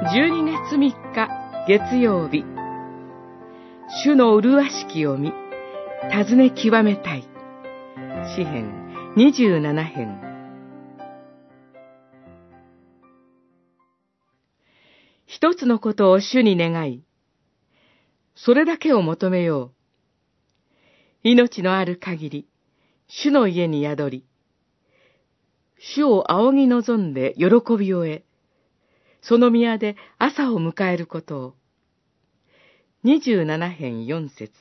12月3日月曜日。主の麗しきを見尋ね極めたい。詩編27編。一つのことを主に願い、それだけを求めよう。命のある限り、主の家に宿り、主を仰ぎ望んで喜びを得、その宮で朝を迎えることを。二十七編四節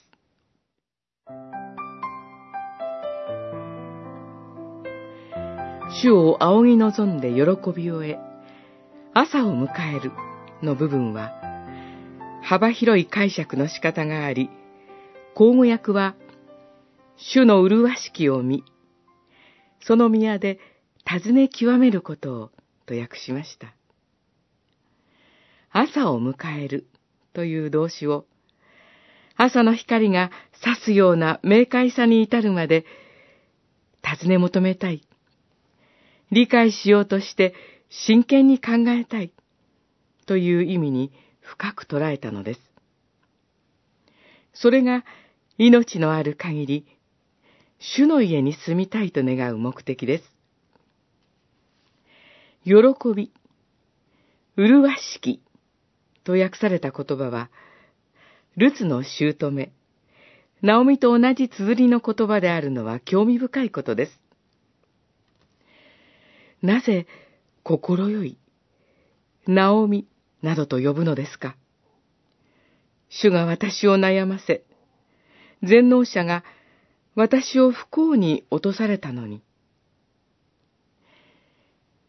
主を仰ぎ望んで喜びを得、朝を迎える。の部分は、幅広い解釈の仕方があり、口語訳は、主の麗しきを見、その宮で尋ね極めることをと訳しました。朝を迎えるという動詞を、朝の光が差すような明快さに至るまで、尋ね求めたい。理解しようとして真剣に考えたい。という意味に深く捉えたのです。それが命のある限り、主の家に住みたいと願う目的です。喜び、麗しきと訳された言葉は、ルツの姑、ナオミと同じ綴りの言葉であるのは興味深いことです。なぜ、心よい、ナオミなどと呼ぶのですか？主が私を悩ませ、全能者が私を不幸に落とされたのに。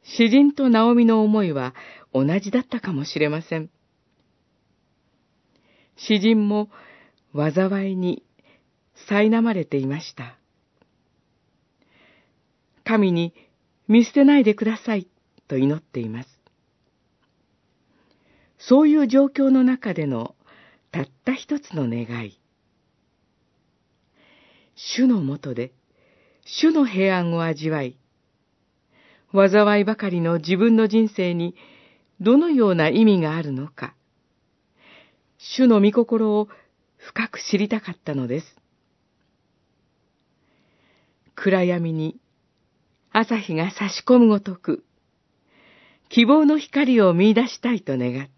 詩人とナオミの思いは同じだったかもしれません。詩人も災いに苛まれていました。神に見捨てないでくださいと祈っています。そういう状況の中でのたった一つの願い。主のもとで、主の平安を味わい、災いばかりの自分の人生にどのような意味があるのか、主の御心を深く知りたかったのです。暗闇に朝日が差し込むごとく、希望の光を見出したいと願っ